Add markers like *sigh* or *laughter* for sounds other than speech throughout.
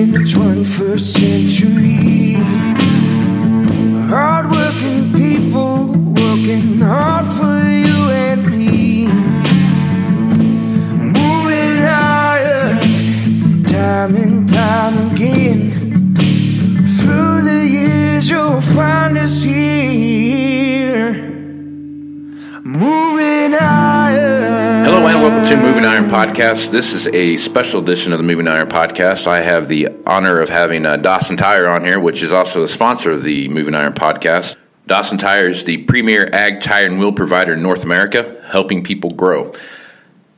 in the 21st century. Iron Podcast. This is a special edition of the Moving Iron Podcast. I have the honor of having uh, Dawson Tire on here, which is also a sponsor of the Moving Iron Podcast. Dawson Tire is the premier ag tire and wheel provider in North America, helping people grow.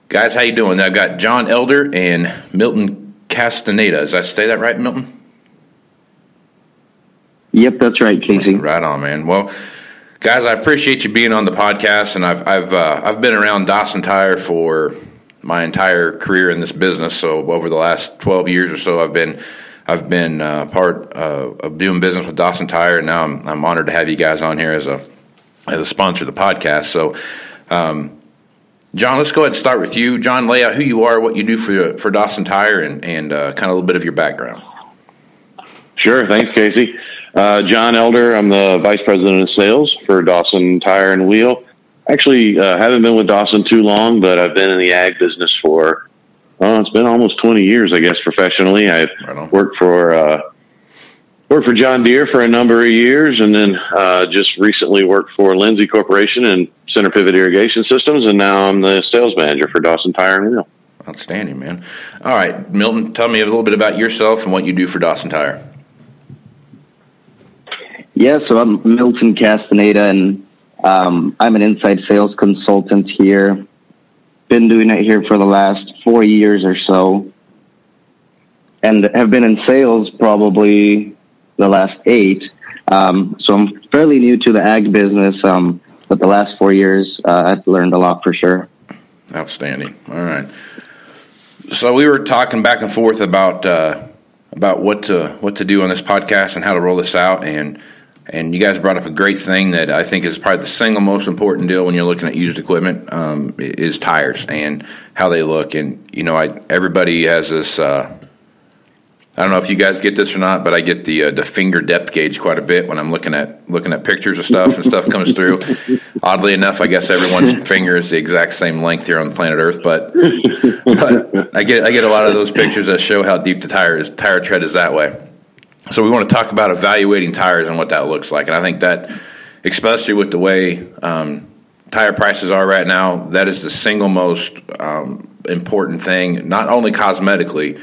Guys, how you doing? I've got John Elder and Milton Castaneda. Does I say that right, Milton? Yep, that's right, Casey. Right on, man. Well, guys, I appreciate you being on the podcast, and I've I've uh, I've been around Dawson Tire for my entire career in this business. So over the last twelve years or so, I've been I've been uh, part uh, of doing business with Dawson Tire, and now I'm, I'm honored to have you guys on here as a as a sponsor of the podcast. So. Um, John, let's go ahead and start with you. John, lay out who you are, what you do for for Dawson Tire, and, and uh, kind of a little bit of your background. Sure. Thanks, Casey. Uh, John Elder. I'm the vice president of sales for Dawson Tire and Wheel. Actually, uh, haven't been with Dawson too long, but I've been in the ag business for oh, it's been almost 20 years, I guess, professionally. I've Right worked for uh, worked for John Deere for a number of years, and then uh, just recently worked for Lindsay Corporation and Center Pivot Irrigation Systems, and now I'm the sales manager for Dawson Tire and Wheel. Outstanding, man. All right, Milton, tell me a little bit about yourself and what you do for Dawson Tire. Yeah, so I'm Milton Castaneda, and um, I'm an inside sales consultant here. Been doing it here for the last four years or so, and have been in sales probably the last eight. Um, so I'm fairly new to the ag business, um, but the last four years uh, I've learned a lot for sure. Outstanding. All right. So we were talking back and forth about uh, about what to what to do on this podcast and how to roll this out, and and you guys brought up a great thing that I think is probably the single most important deal when you're looking at used equipment um, is tires and how they look. And you know, I everybody has this. Uh, I don't know if you guys get this or not, but I get the uh, the finger depth gauge quite a bit when I'm looking at looking at pictures of stuff and stuff comes through. *laughs* Oddly enough, I guess everyone's finger is the exact same length here on planet Earth, but but I get I get a lot of those pictures that show how deep the tire is, tire tread is that way. So we want to talk about evaluating tires and what that looks like, and I think that, especially with the way um, tire prices are right now, that is the single most um, important thing, not only cosmetically,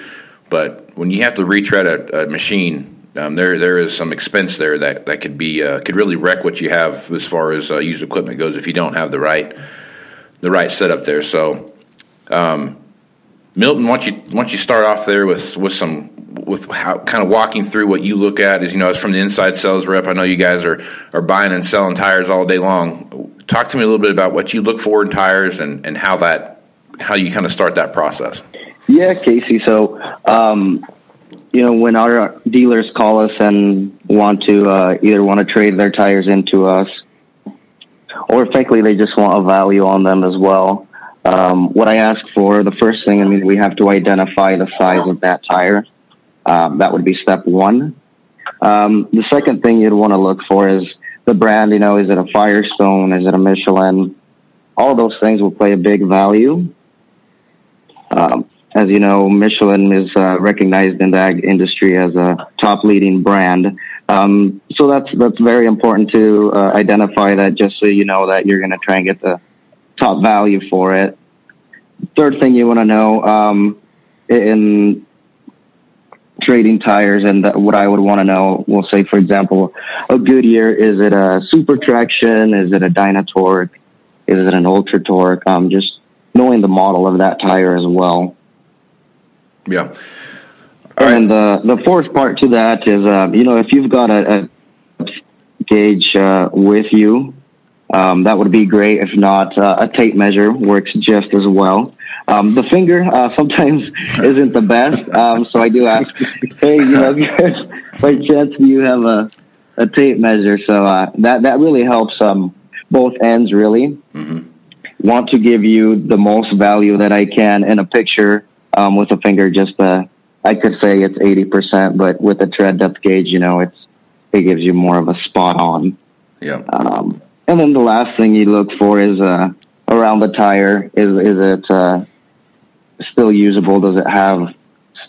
but when you have to retread a, a machine. Um, there, there is some expense there that, that could be uh, could really wreck what you have as far as uh, used equipment goes if you don't have the right the right setup there. So, um, Milton, why don't you why don't you start off there with with some with how kind of walking through what you look at is you know as from the inside sales rep. I know you guys are are buying and selling tires all day long. Talk to me a little bit about what you look for in tires and and how that how you kind of start that process. Yeah, Casey. So, um, you know, when our dealers call us and want to uh, either want to trade their tires into us, or frankly, they just want a value on them as well. Um, what I ask for, the first thing, I mean, we have to identify the size of that tire. Um, that would be step one. Um, the second thing you'd want to look for is the brand. You know, is it a Firestone? Is it a Michelin? All those things will play a big value. Um, as you know, Michelin is uh, recognized in the ag industry as a top leading brand. Um, so that's that's very important to uh, identify that, just so you know that you're going to try and get the top value for it. Third thing you want to know um, in trading tires, and that what I would want to know, we'll say, for example, a Goodyear is it a Super Traction? Is it a Dynatorque? Is it an Ultra Torque? Um, just knowing the model of that tire as well. Yeah. And the the fourth part to that is, uh, you know, if you've got a, a gauge uh, with you, um, that would be great. If not, uh, a tape measure works just as well. Um, the finger uh, *laughs* sometimes isn't the best, um, so I do ask, hey, you know, *laughs* by chance do you have a, a tape measure? So uh, that that really helps um, both ends. Really want to give you the most value that I can in a picture um, with a finger. Just uh, I could say it's 80%, but with a tread depth gauge, you know, it's, it gives you more of a spot on. Yeah. And then the last thing you look for is, uh, around the tire. Is, is it, uh, still usable? Does it have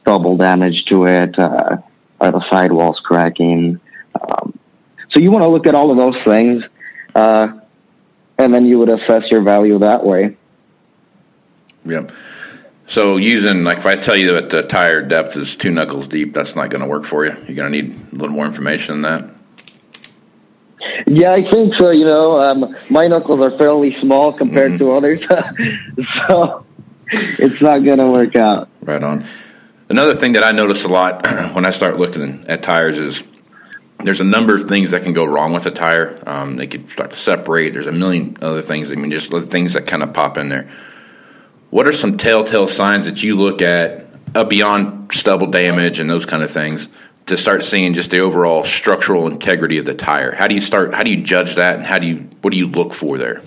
stubble damage to it? Uh, are the sidewalls cracking? Um, so you want to look at all of those things, uh, and then you would assess your value that way. Yeah. So using like if I tell you that the tire depth is two knuckles deep, that's not going to work for you. You're going to need a little more information than that. Yeah, I think so. You know, um, my knuckles are fairly small compared to others, *laughs* so it's not going to work out. Right on. Another thing that I notice a lot *clears throat* when I start looking at tires is there's a number of things that can go wrong with a tire. Um, they could start to separate. There's a million other things. I mean, just things that kind of pop in there. What are some telltale signs that you look at uh, beyond stubble damage and those kind of things to start seeing just the overall structural integrity of the tire? How do you start? How do you judge that, and how do you what do you look for there?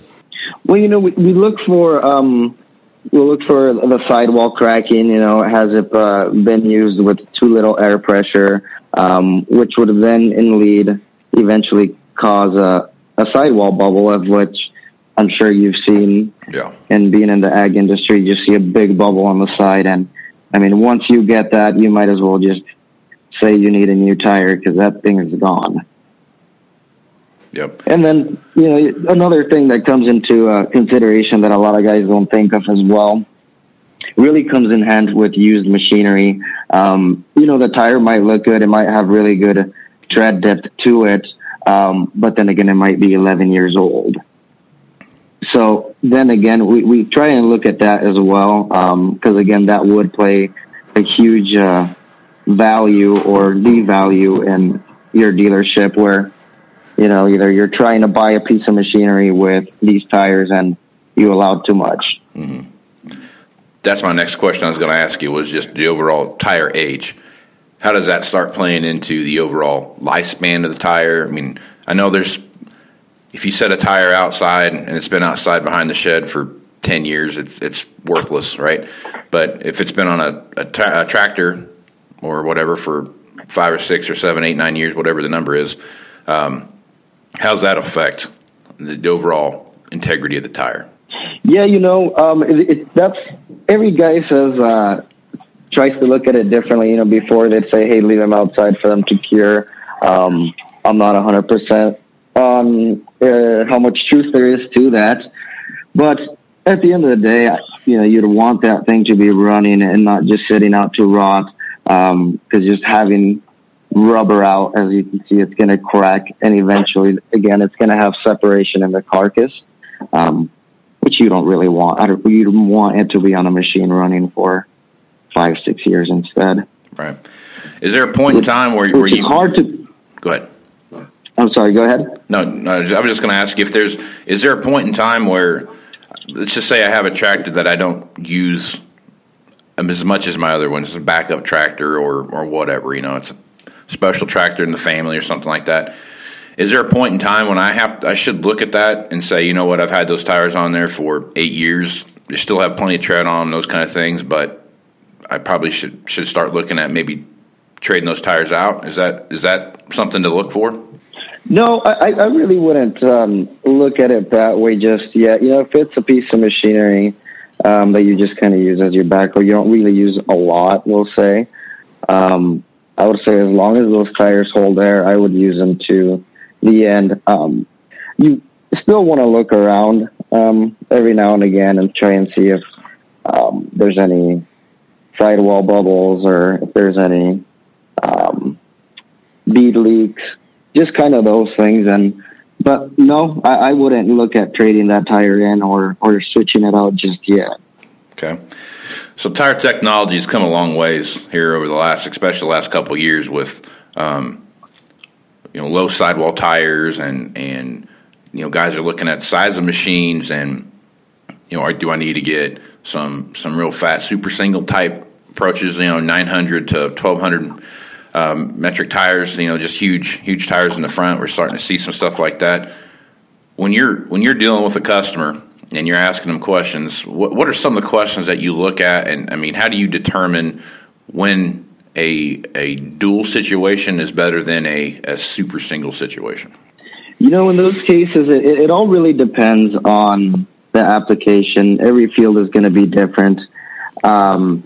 Well, you know, we, we look for um, we look for the sidewall cracking. You know, has it uh, been used with too little air pressure, um, which would then in lead eventually cause a, a sidewall bubble, of which I'm sure you've seen. Yeah. And being in the ag industry, you see a big bubble on the side, and I mean, once you get that, you might as well just say you need a new tire because that thing is gone. Yep. And then, you know, another thing that comes into uh, consideration that a lot of guys don't think of as well really comes in hand with used machinery. Um, you know, the tire might look good, it might have really good tread depth to it, um, but then again, it might be 11 years old. So then again, we, we try and look at that as well, because again, that would play a huge uh, value or devalue in your dealership where you know, either you're trying to buy a piece of machinery with these tires and you allowed too much. Mm-hmm. That's my next question I was going to ask you was just the overall tire age. How does that start playing into the overall lifespan of the tire? I mean, I know there's if you set a tire outside and it's been outside behind the shed for 10 years, it's, it's worthless, right? But if it's been on a tractor or whatever for five or six or seven, eight, nine years, whatever the number is, um, how's that affect the, overall integrity of the tire? Yeah, you know, um, it, it, that's every guy says uh, tries to look at it differently. You know, before they'd say, "Hey, leave them outside for them to cure." Um, I'm not 100 percent on uh, how much truth there is to that, but at the end of the day, you know, you'd want that thing to be running and not just sitting out to rot. Because um, just having rubber out, as you can see, it's going to crack, and eventually, again, it's going to have separation in the carcass, um, which you don't really want. I don't, you want it to be on a machine running for five, six years instead. Right. Is there a point in time where, where is you hard to. go ahead? I'm sorry. Go ahead. No, no, I was just going to ask if there's is there a point in time where let's just say I have a tractor that I don't use as much as my other ones, a backup tractor or or whatever, you know, it's a special tractor in the family or something like that. Is there a point in time when I have I should look at that and say, you know what, I've had those tires on there for eight years, they still have plenty of tread on them, those kind of things, but I probably should should start looking at maybe trading those tires out. Is that is that something to look for? No, I, I really wouldn't um, look at it that way just yet. You know, if it's a piece of machinery um, that you just kind of use as your backhoe, you don't really use a lot, we'll say. Um, I would say as long as those tires hold air, I would use them to the end. Um, you still want to look around um, every now and again and try and see if um, there's any sidewall bubbles or if there's any um, bead leaks, just kind of those things. And but no, I, I wouldn't look at trading that tire in or or switching it out just yet. Okay. So tire technology has come a long ways here over the last, especially the last couple years with, um, you know, low sidewall tires and, and, you know, guys are looking at size of machines and, you know, do I need to get some, some real fat super single type approaches, you know, 900 to 1200 um, metric tires, you know, just huge, huge tires in the front. We're starting to see some stuff like that. When you're, when you're dealing with a customer and you're asking them questions, what, what are some of the questions that you look at? And I mean, how do you determine when a a dual situation is better than a, a super single situation? You know, in those cases, it, it all really depends on the application. Every field is going to be different. Um,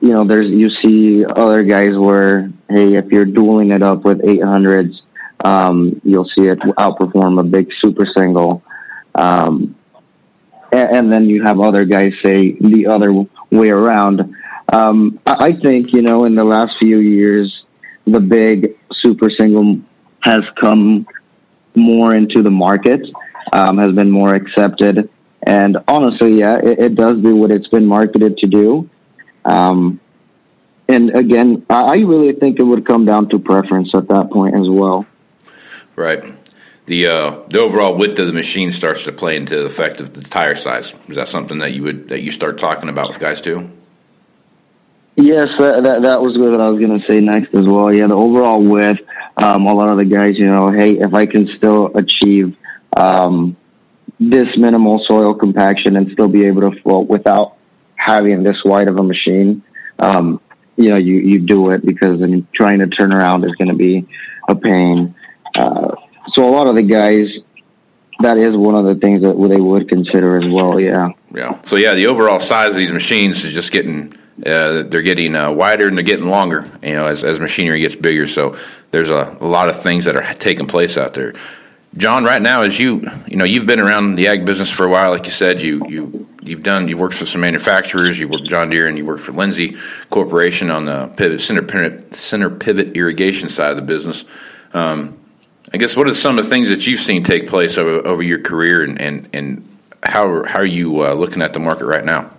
you know, there's you see other guys where, hey, if you're dueling it up with 800s, um, you'll see it outperform a big super single. Um, and, and, then you have other guys say the other way around. Um, I think, you know, in the last few years, the big super single has come more into the market, um, has been more accepted. And honestly, yeah, it, it, does do what it's been marketed to do. Um, and again, I really think it would come down to preference at that point as well. Right. The uh, the overall width of the machine starts to play into the effect of the tire size. Is that something that you would that you start talking about with guys too? Yes, that that, that was what I was going to say next as well. Yeah, the overall width. Um, a lot of the guys, you know, hey, if I can still achieve um, this minimal soil compaction and still be able to float without having this wide of a machine, um, you know, you, you do it because mean, trying to turn around is going to be a pain. Uh, so a lot of the guys, that is one of the things that they would consider as well. Yeah. Yeah. So yeah, the overall size of these machines is just getting. Uh, they're getting uh, wider and they're getting longer, you know, as, as machinery gets bigger. So there's a, a lot of things that are taking place out there. John, right now, as you you know, you've been around the ag business for a while, like you said, you you you've done you've worked for some manufacturers, you worked John Deere, and you worked for Lindsay Corporation on the pivot center pivot, center pivot irrigation side of the business. Um, I guess what are some of the things that you've seen take place over, over your career, and and, and how how are you uh, looking at the market right now?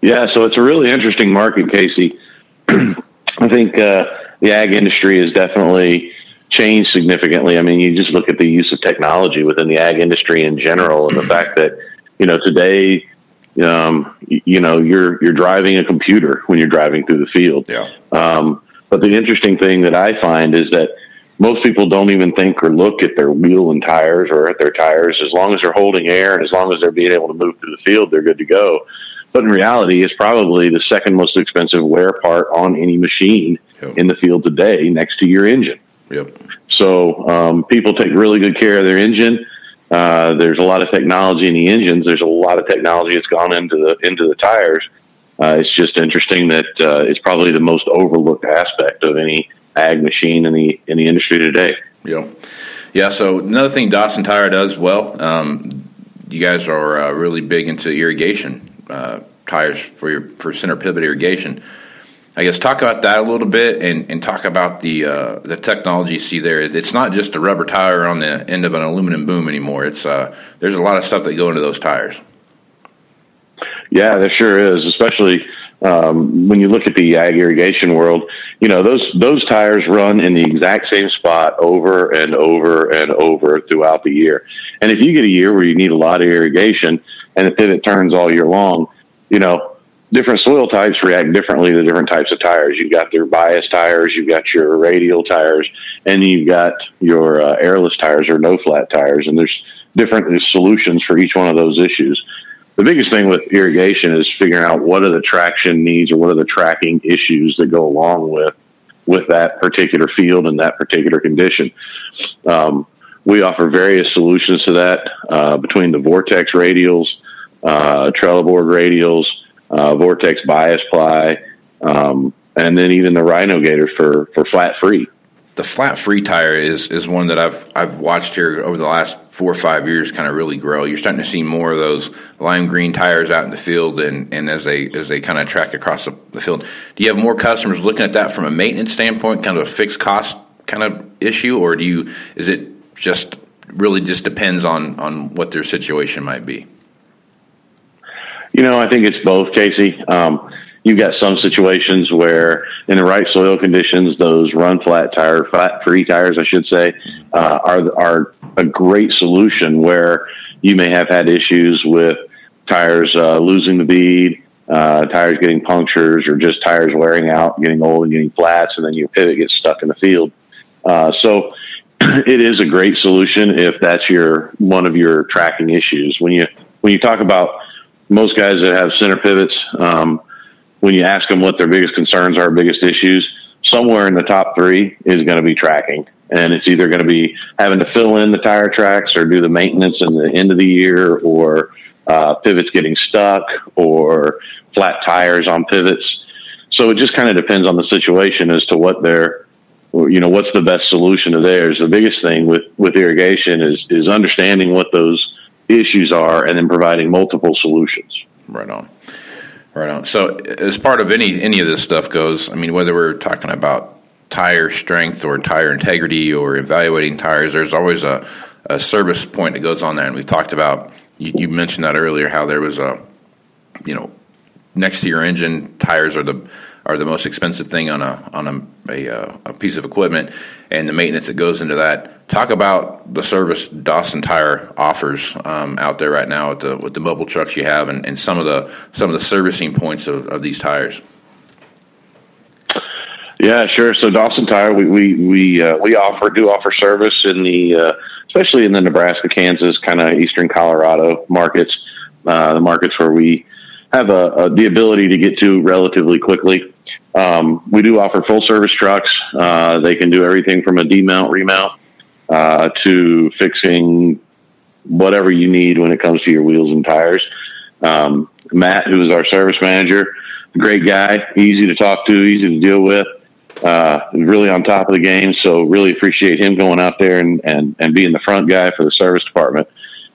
Yeah, so it's a really interesting market, Casey. *clears throat* I think uh, the ag industry is definitely changed significantly. I mean, you just look at the use of technology within the ag industry in general, and the fact that you know today, um, you know, you're you're driving a computer when you're driving through the field. Yeah. Um, but the interesting thing that I find is that most people don't even think or look at their wheel and tires or at their tires. As long as they're holding air and as long as they're being able to move through the field, they're good to go. But in reality, it's probably the second most expensive wear part on any machine yep. in the field today, next to your engine. Yep. So um, people take really good care of their engine. Uh, there's a lot of technology in the engines. There's a lot of technology that's gone into the into the tires. Uh, it's just interesting that uh, it's probably the most overlooked aspect of any ag machine in the in the industry today. Yeah, yeah. So another thing Dawson Tire does well. Um, you guys are uh, really big into irrigation uh, tires for your for center pivot irrigation. I guess talk about that a little bit and, and talk about the uh, the technology you see there. It's not just a rubber tire on the end of an aluminum boom anymore. It's uh, there's a lot of stuff that go into those tires. Yeah, there sure is, especially um, when you look at the ag irrigation world, you know those those tires run in the exact same spot over and over and over throughout the year. And if you get a year where you need a lot of irrigation and the pivot turns all year long, you know different soil types react differently to different types of tires. You've got your bias tires, you've got your radial tires, and you've got your uh, airless tires or no flat tires. And there's different solutions for each one of those issues the biggest thing with irrigation is figuring out what are the traction needs or what are the tracking issues that go along with with that particular field and that particular condition. Um, we offer various solutions to that uh, between the Vortex radials, uh, Trelleborg radials, uh, Vortex bias ply, um, and then even the Rhino Gator for, for flat free the flat free tire is is one that I've I've watched here over the last four or five years kind of really grow. You're starting to see more of those lime green tires out in the field, and, and as they as they kind of track across the, the field. Do you have more customers looking at that from a maintenance standpoint, kind of a fixed cost kind of issue, or do you is it just really just depends on on what their situation might be? You know, I think it's both, Casey. Um, you've got some situations where in the right soil conditions, those run flat tire, flat free tires, I should say, uh, are, are a great solution where you may have had issues with tires uh, losing the bead, uh, tires getting punctures, or just tires wearing out, getting old and getting flats, and then your pivot gets stuck in the field. Uh, so *clears throat* it is a great solution if that's your one of your tracking issues. When you when you talk about most guys that have center pivots, um, when you ask them what their biggest concerns are, biggest issues, somewhere in the top three is going to be tracking. And it's either going to be having to fill in the tire tracks or do the maintenance in the end of the year or uh, pivots getting stuck or flat tires on pivots. So it just kind of depends on the situation as to what their, you know, what's the best solution to theirs. The biggest thing with, with irrigation is, is understanding what those issues are and then providing multiple solutions. Right on. Right on. So, as part of any any of this stuff goes, I mean, whether we're talking about tire strength or tire integrity or evaluating tires, there's always a, a service point that goes on there. And we've talked about you, you mentioned that earlier how there was a you know next to your engine tires are the are the most expensive thing on a on a, a, uh, a, piece of equipment, and the maintenance that goes into that. Talk about the service Dawson Tire offers um, out there right now with the with the mobile trucks you have, and, and some of the some of the servicing points of, of these tires. Yeah, sure. So Dawson Tire, we we we, uh, we offer do offer service in the uh, especially in the Nebraska, Kansas, kind of eastern Colorado markets, uh, the markets where we have a, a, the ability to get to relatively quickly. Um, we do offer full service trucks. Uh, they can do everything from a demount, remount uh, to fixing whatever you need when it comes to your wheels and tires. Um, Matt, who is our service manager, great guy, easy to talk to, easy to deal with. Uh, really on top of the game, so really appreciate him going out there and, and, and being the front guy for the service department.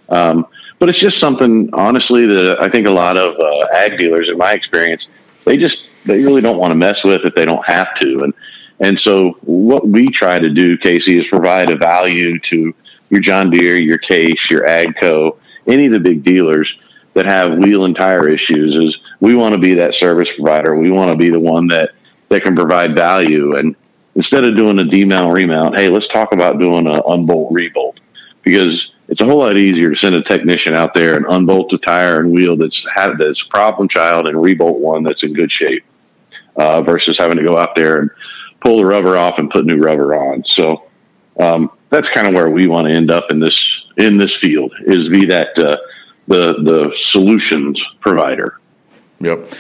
Um, but it's just something, honestly, that I think a lot of uh, ag dealers, in my experience, they just they really don't want to mess with if they don't have to. And and so what we try to do, Casey, is provide a value to your John Deere, your Case, your AGCO, any of the big dealers that have wheel and tire issues. Is we want to be that service provider. We want to be the one that that can provide value. And instead of doing a demount remount, hey, let's talk about doing a unbolt rebolt because it's a whole lot easier to send a technician out there and unbolt a tire and wheel that's had that's a problem child and rebolt one that's in good shape uh, versus having to go out there and pull the rubber off and put new rubber on. So um, that's kind of where we want to end up in this in this field is be that uh, the the solutions provider. Yep.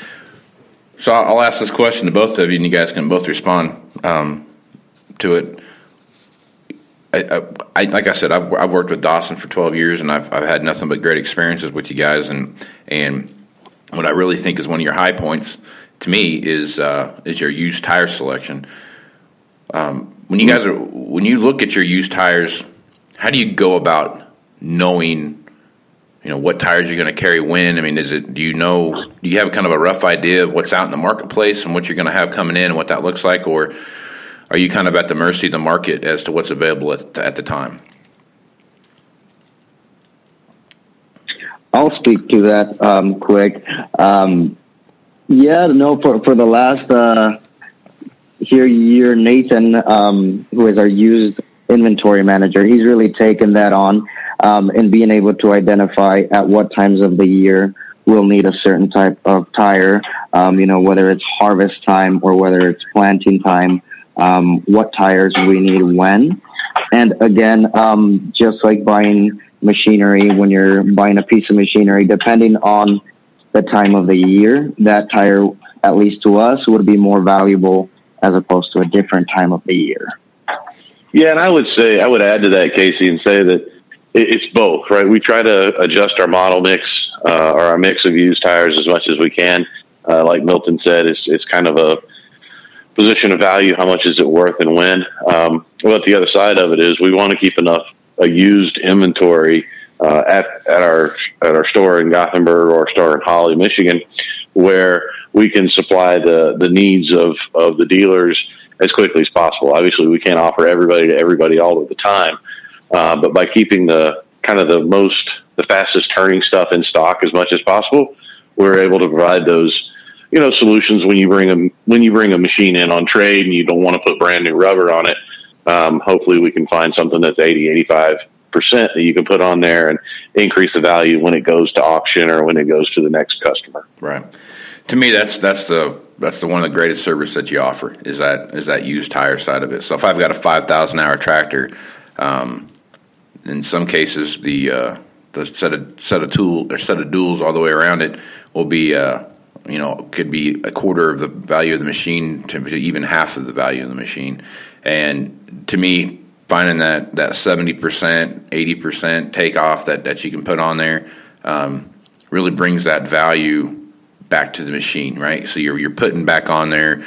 So I'll ask this question to both of you, and you guys can both respond um, to it. I, I, like I said, I've, I've, worked with Dawson for 12 years, and I've, I've had nothing but great experiences with you guys. And and what I really think is one of your high points to me is uh, is your used tire selection. Um, when you guys are when you look at your used tires, how do you go about knowing? You know what tires you're going to carry when. I mean, is it? Do you know? Do you have kind of a rough idea of what's out in the marketplace and what you're going to have coming in and what that looks like, or are you kind of at the mercy of the market as to what's available at, at the time? I'll speak to that um, quick. Um, yeah, no, for, for the last uh, here year, Nathan, um, who is our used inventory manager, he's really taken that on um, and being able to identify at what times of the year we'll need a certain type of tire, um, you know, whether it's harvest time or whether it's planting time um, what tires we need when. And again, um, just like buying machinery, when you're buying a piece of machinery, depending on the time of the year, that tire, at least to us, would be more valuable as opposed to a different time of the year. Yeah, and I would say, I would add to that, Casey, and say that it's both, right? We try to adjust our model mix uh, or our mix of used tires as much as we can. Uh, like Milton said, it's, it's kind of a position of value, how much is it worth and when. Um, but the other side of it is we want to keep enough a used inventory uh, at at our at our store in Gothenburg or our store in Holly, Michigan, where we can supply the the needs of of the dealers as quickly as possible. Obviously, we can't offer everybody to everybody all of the time, uh, but by keeping the kind of the most the fastest turning stuff in stock as much as possible, we're able to provide those you know solutions when you bring a when you bring a machine in on trade and you don't want to put brand new rubber on it. Um, hopefully, we can find something that's 80, 85 percent that you can put on there and increase the value when it goes to auction or when it goes to the next customer. Right. To me, that's that's the that's the one of the greatest service that you offer is that is that used tire side of it. So if I've got a five thousand hour tractor, um, in some cases the uh, the set of set of tool or set of duals all the way around it will be uh, you know, could be a quarter of the value of the machine to even half of the value of the machine. And to me, finding that that seventy percent, eighty percent takeoff that that you can put on there um, really brings that value back to the machine, right? So you're you're putting back on there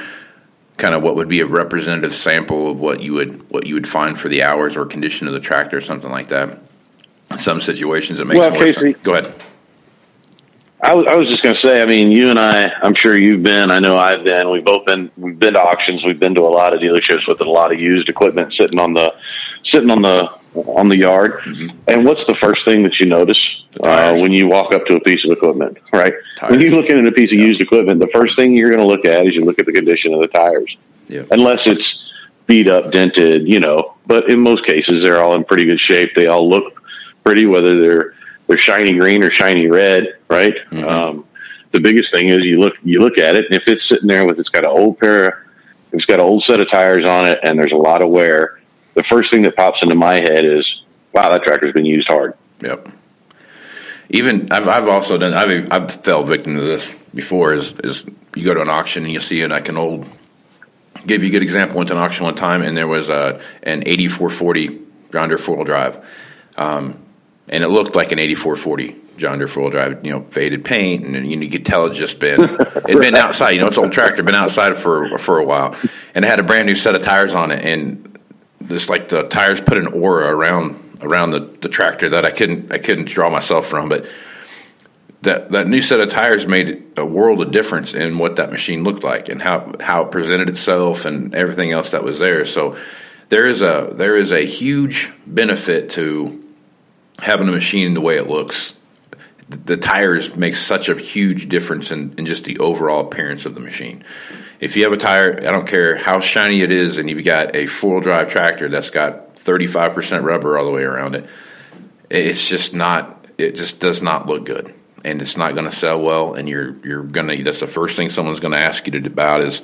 kind of what would be a representative sample of what you would what you would find for the hours or condition of the tractor or something like that. In some situations, it makes Well, more Casey- sense. Go ahead. I was, I was just going to say, I mean, you and I, I'm sure you've been, I know I've been, we've both been, we've been to auctions, we've been to a lot of dealerships with a lot of used equipment sitting on the, sitting on the, on the yard. And what's the first thing that you notice, uh, when you walk up to a piece of equipment, right? Tires. When you look at a piece of used equipment, the first thing you're going to look at is you look at the condition of the tires. Yeah. Unless it's beat up, dented, you know, but in most cases, they're all in pretty good shape. They all look pretty, whether they're, they're shiny green or shiny red, right? Um, the biggest thing is you look you look at it, and if it's sitting there with it's got an old pair, of, it's got an old set of tires on it, and there's a lot of wear. The first thing that pops into my head is, wow, that tractor's been used hard. Yep. Even I've I've also done I've I've fell victim to this before. Is is you go to an auction and you see like an old. Give you a good example. Went to an auction one time and there was a an eighty four forty Deere four wheel drive, um, and it looked like an eighty four forty John Deere wheel drive. You know, faded paint and you, know, you could tell it just been it'd been outside. You know, it's old tractor, been outside for for a while, and it had a brand new set of tires on it, and this like the tires put an aura around around the, the tractor that I couldn't I couldn't draw myself from, but that that new set of tires made a world of difference in what that machine looked like and how how it presented itself and everything else that was there. So there is a there is a huge benefit to having a machine the way it looks. The tires make such a huge difference in, in just the overall appearance of the machine. If you have a tire, I don't care how shiny it is, and you've got a four-wheel drive tractor that's got 35% rubber all the way around it, it's just not. It just does not look good, and it's not going to sell well. And you're you're gonna. That's the first thing someone's going to ask you to about is,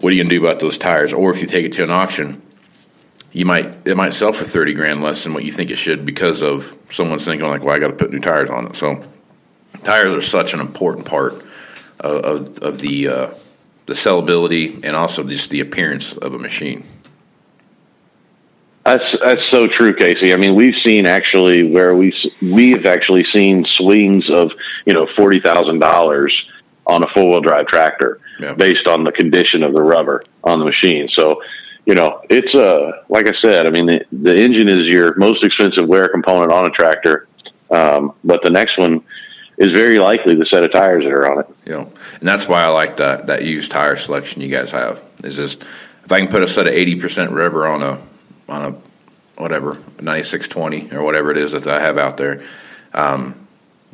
what are you going to do about those tires? Or if you take it to an auction, you might it might sell for 30 grand less than what you think it should because of someone's thinking like, well, I got to put new tires on it. So tires are such an important part of of, of the uh, the sellability and also just the appearance of a machine. That's that's so true, Casey. I mean, we've seen actually where we we've actually seen swings of you know forty thousand dollars on a four wheel drive tractor Yeah. based on the condition of the rubber on the machine. So, you know, it's uh like I said. I mean, the, the engine is your most expensive wear component on a tractor, um, but the next one is very likely the set of tires that are on it. Know, and that's why I like that that used tire selection you guys have. Is just if I can put a set of eighty percent rubber on a on a whatever ninety six twenty or whatever it is that I have out there, um,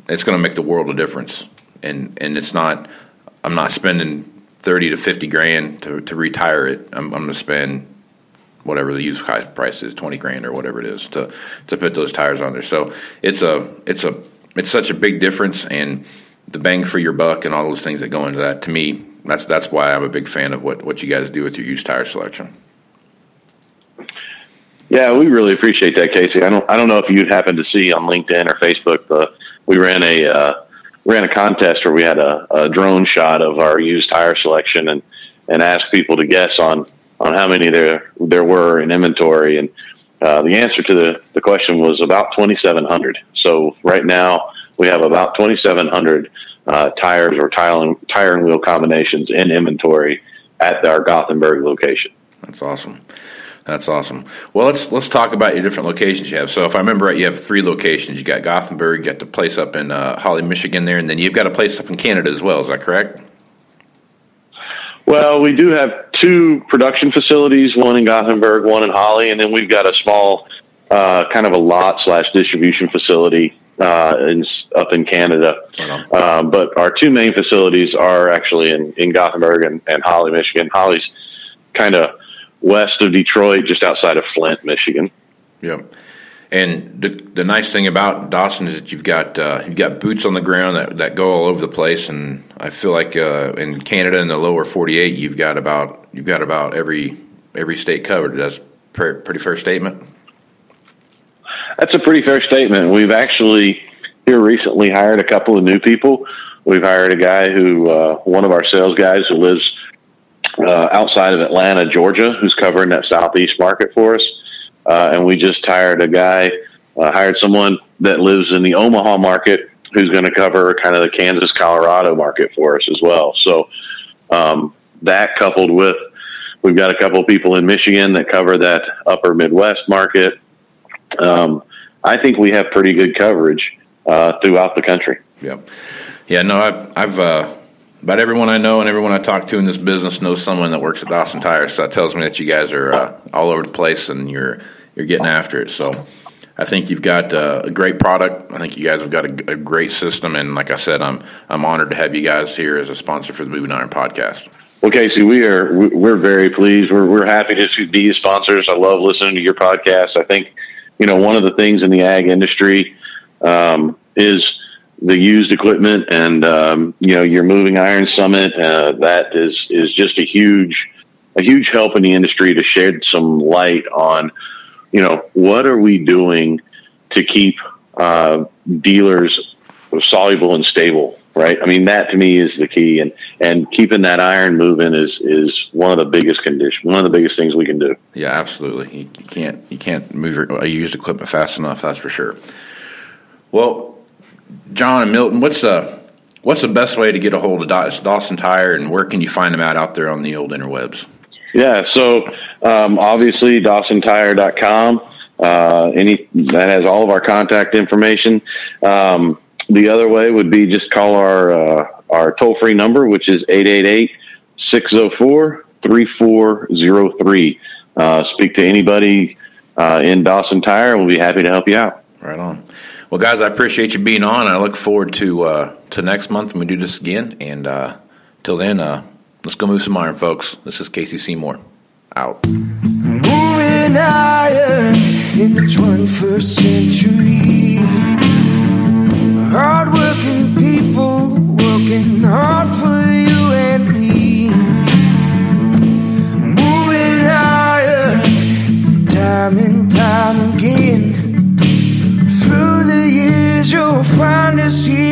it's going to make the world of difference. And and it's not I'm not spending thirty to fifty grand to to retire it. I'm, I'm going to spend whatever the used price is, twenty grand or whatever it is to to put those tires on there. So it's a it's a it's such a big difference and the bang for your buck and all those things that go into that. To me, that's that's why I'm a big fan of what what you guys do with your used tire selection. Yeah, we really appreciate that, Casey. I don't I don't know if you happened to see on LinkedIn or Facebook the we ran a uh, ran a contest where we had a, a drone shot of our used tire selection and and asked people to guess on on how many there there were in inventory and uh, the answer to the, the question was about 2,700. So right now we have about 2,700 uh, tires or tire and, tire and wheel combinations in inventory at our Gothenburg location. That's awesome. That's awesome. Well, let's let's talk about your different locations you have. So, if I remember right, you have three locations. You got Gothenburg, you got the place up in uh, Holly, Michigan, there, and then you've got a place up in Canada as well. Is that correct? Well, we do have two production facilities, one in Gothenburg, one in Holly, and then we've got a small uh, kind of a lot slash distribution facility uh, in, up in Canada. On. Um, but our two main facilities are actually in, in Gothenburg and, and Holly, Michigan. Holly's kind of west of Detroit, just outside of Flint, Michigan. Yep. And the the nice thing about Dawson is that you've got uh, you've got boots on the ground that, that go all over the place, and I feel like uh, in Canada in the lower forty eight, you've got about you've got about every every state covered. That's pre- pretty fair statement. That's a pretty fair statement. We've actually here recently hired a couple of new people. we've hired a guy who, uh, one of our sales guys who lives uh, outside of Atlanta, Georgia, who's covering that southeast market for us. Uh, and we just hired a guy, uh, hired someone that lives in the Omaha market who's going to cover kind of the Kansas, Colorado market for us as well. So um, that coupled with we've got a couple of people in Michigan that cover that upper Midwest market. Um, I think we have pretty good coverage uh, throughout the country. Yep. Yeah. No, I've, I've uh, about everyone I know and everyone I talk to in this business knows someone that works at Dawson Tires. So that tells me that you guys are uh, all over the place and you're you're getting after it. So I think you've got uh, a great product. I think you guys have got a, a, great system, and like I said, I'm I'm honored to have you guys here as a sponsor for the Moving Iron podcast. Well, Casey, we are we're very pleased. We're we're happy to be sponsors. I love listening to your podcast. I think you know one of the things in the ag industry um, is the used equipment, and um, you know your Moving Iron Summit. Uh, that is is just a huge a huge help in the industry to shed some light on you know, what are we doing to keep uh, dealers soluble and stable? Right. I mean, that to me is the key, and and keeping that iron moving is is one of the biggest condition, one of the biggest things we can do. Yeah, absolutely. You, you can't you can't move your used equipment fast enough. That's for sure. Well, John and Milton, what's the what's the best way to get a hold of Dawson Tire, and where can you find them out out there on the old interwebs? Yeah, so um, obviously DawsonTire.com. Uh, any that has all of our contact information. Um, the other way would be just call our uh, our toll free number, which is 888-604-3403. Uh, speak to anybody uh, in Dawson Tire, and we'll be happy to help you out. Right on. Well, guys, I appreciate you being on. I look forward to uh, to next month when we do this again. And uh, till then, uh, let's go move some iron, folks. This is Casey Seymour. Out. Moving iron in the 21st century. Hardworking people find us here.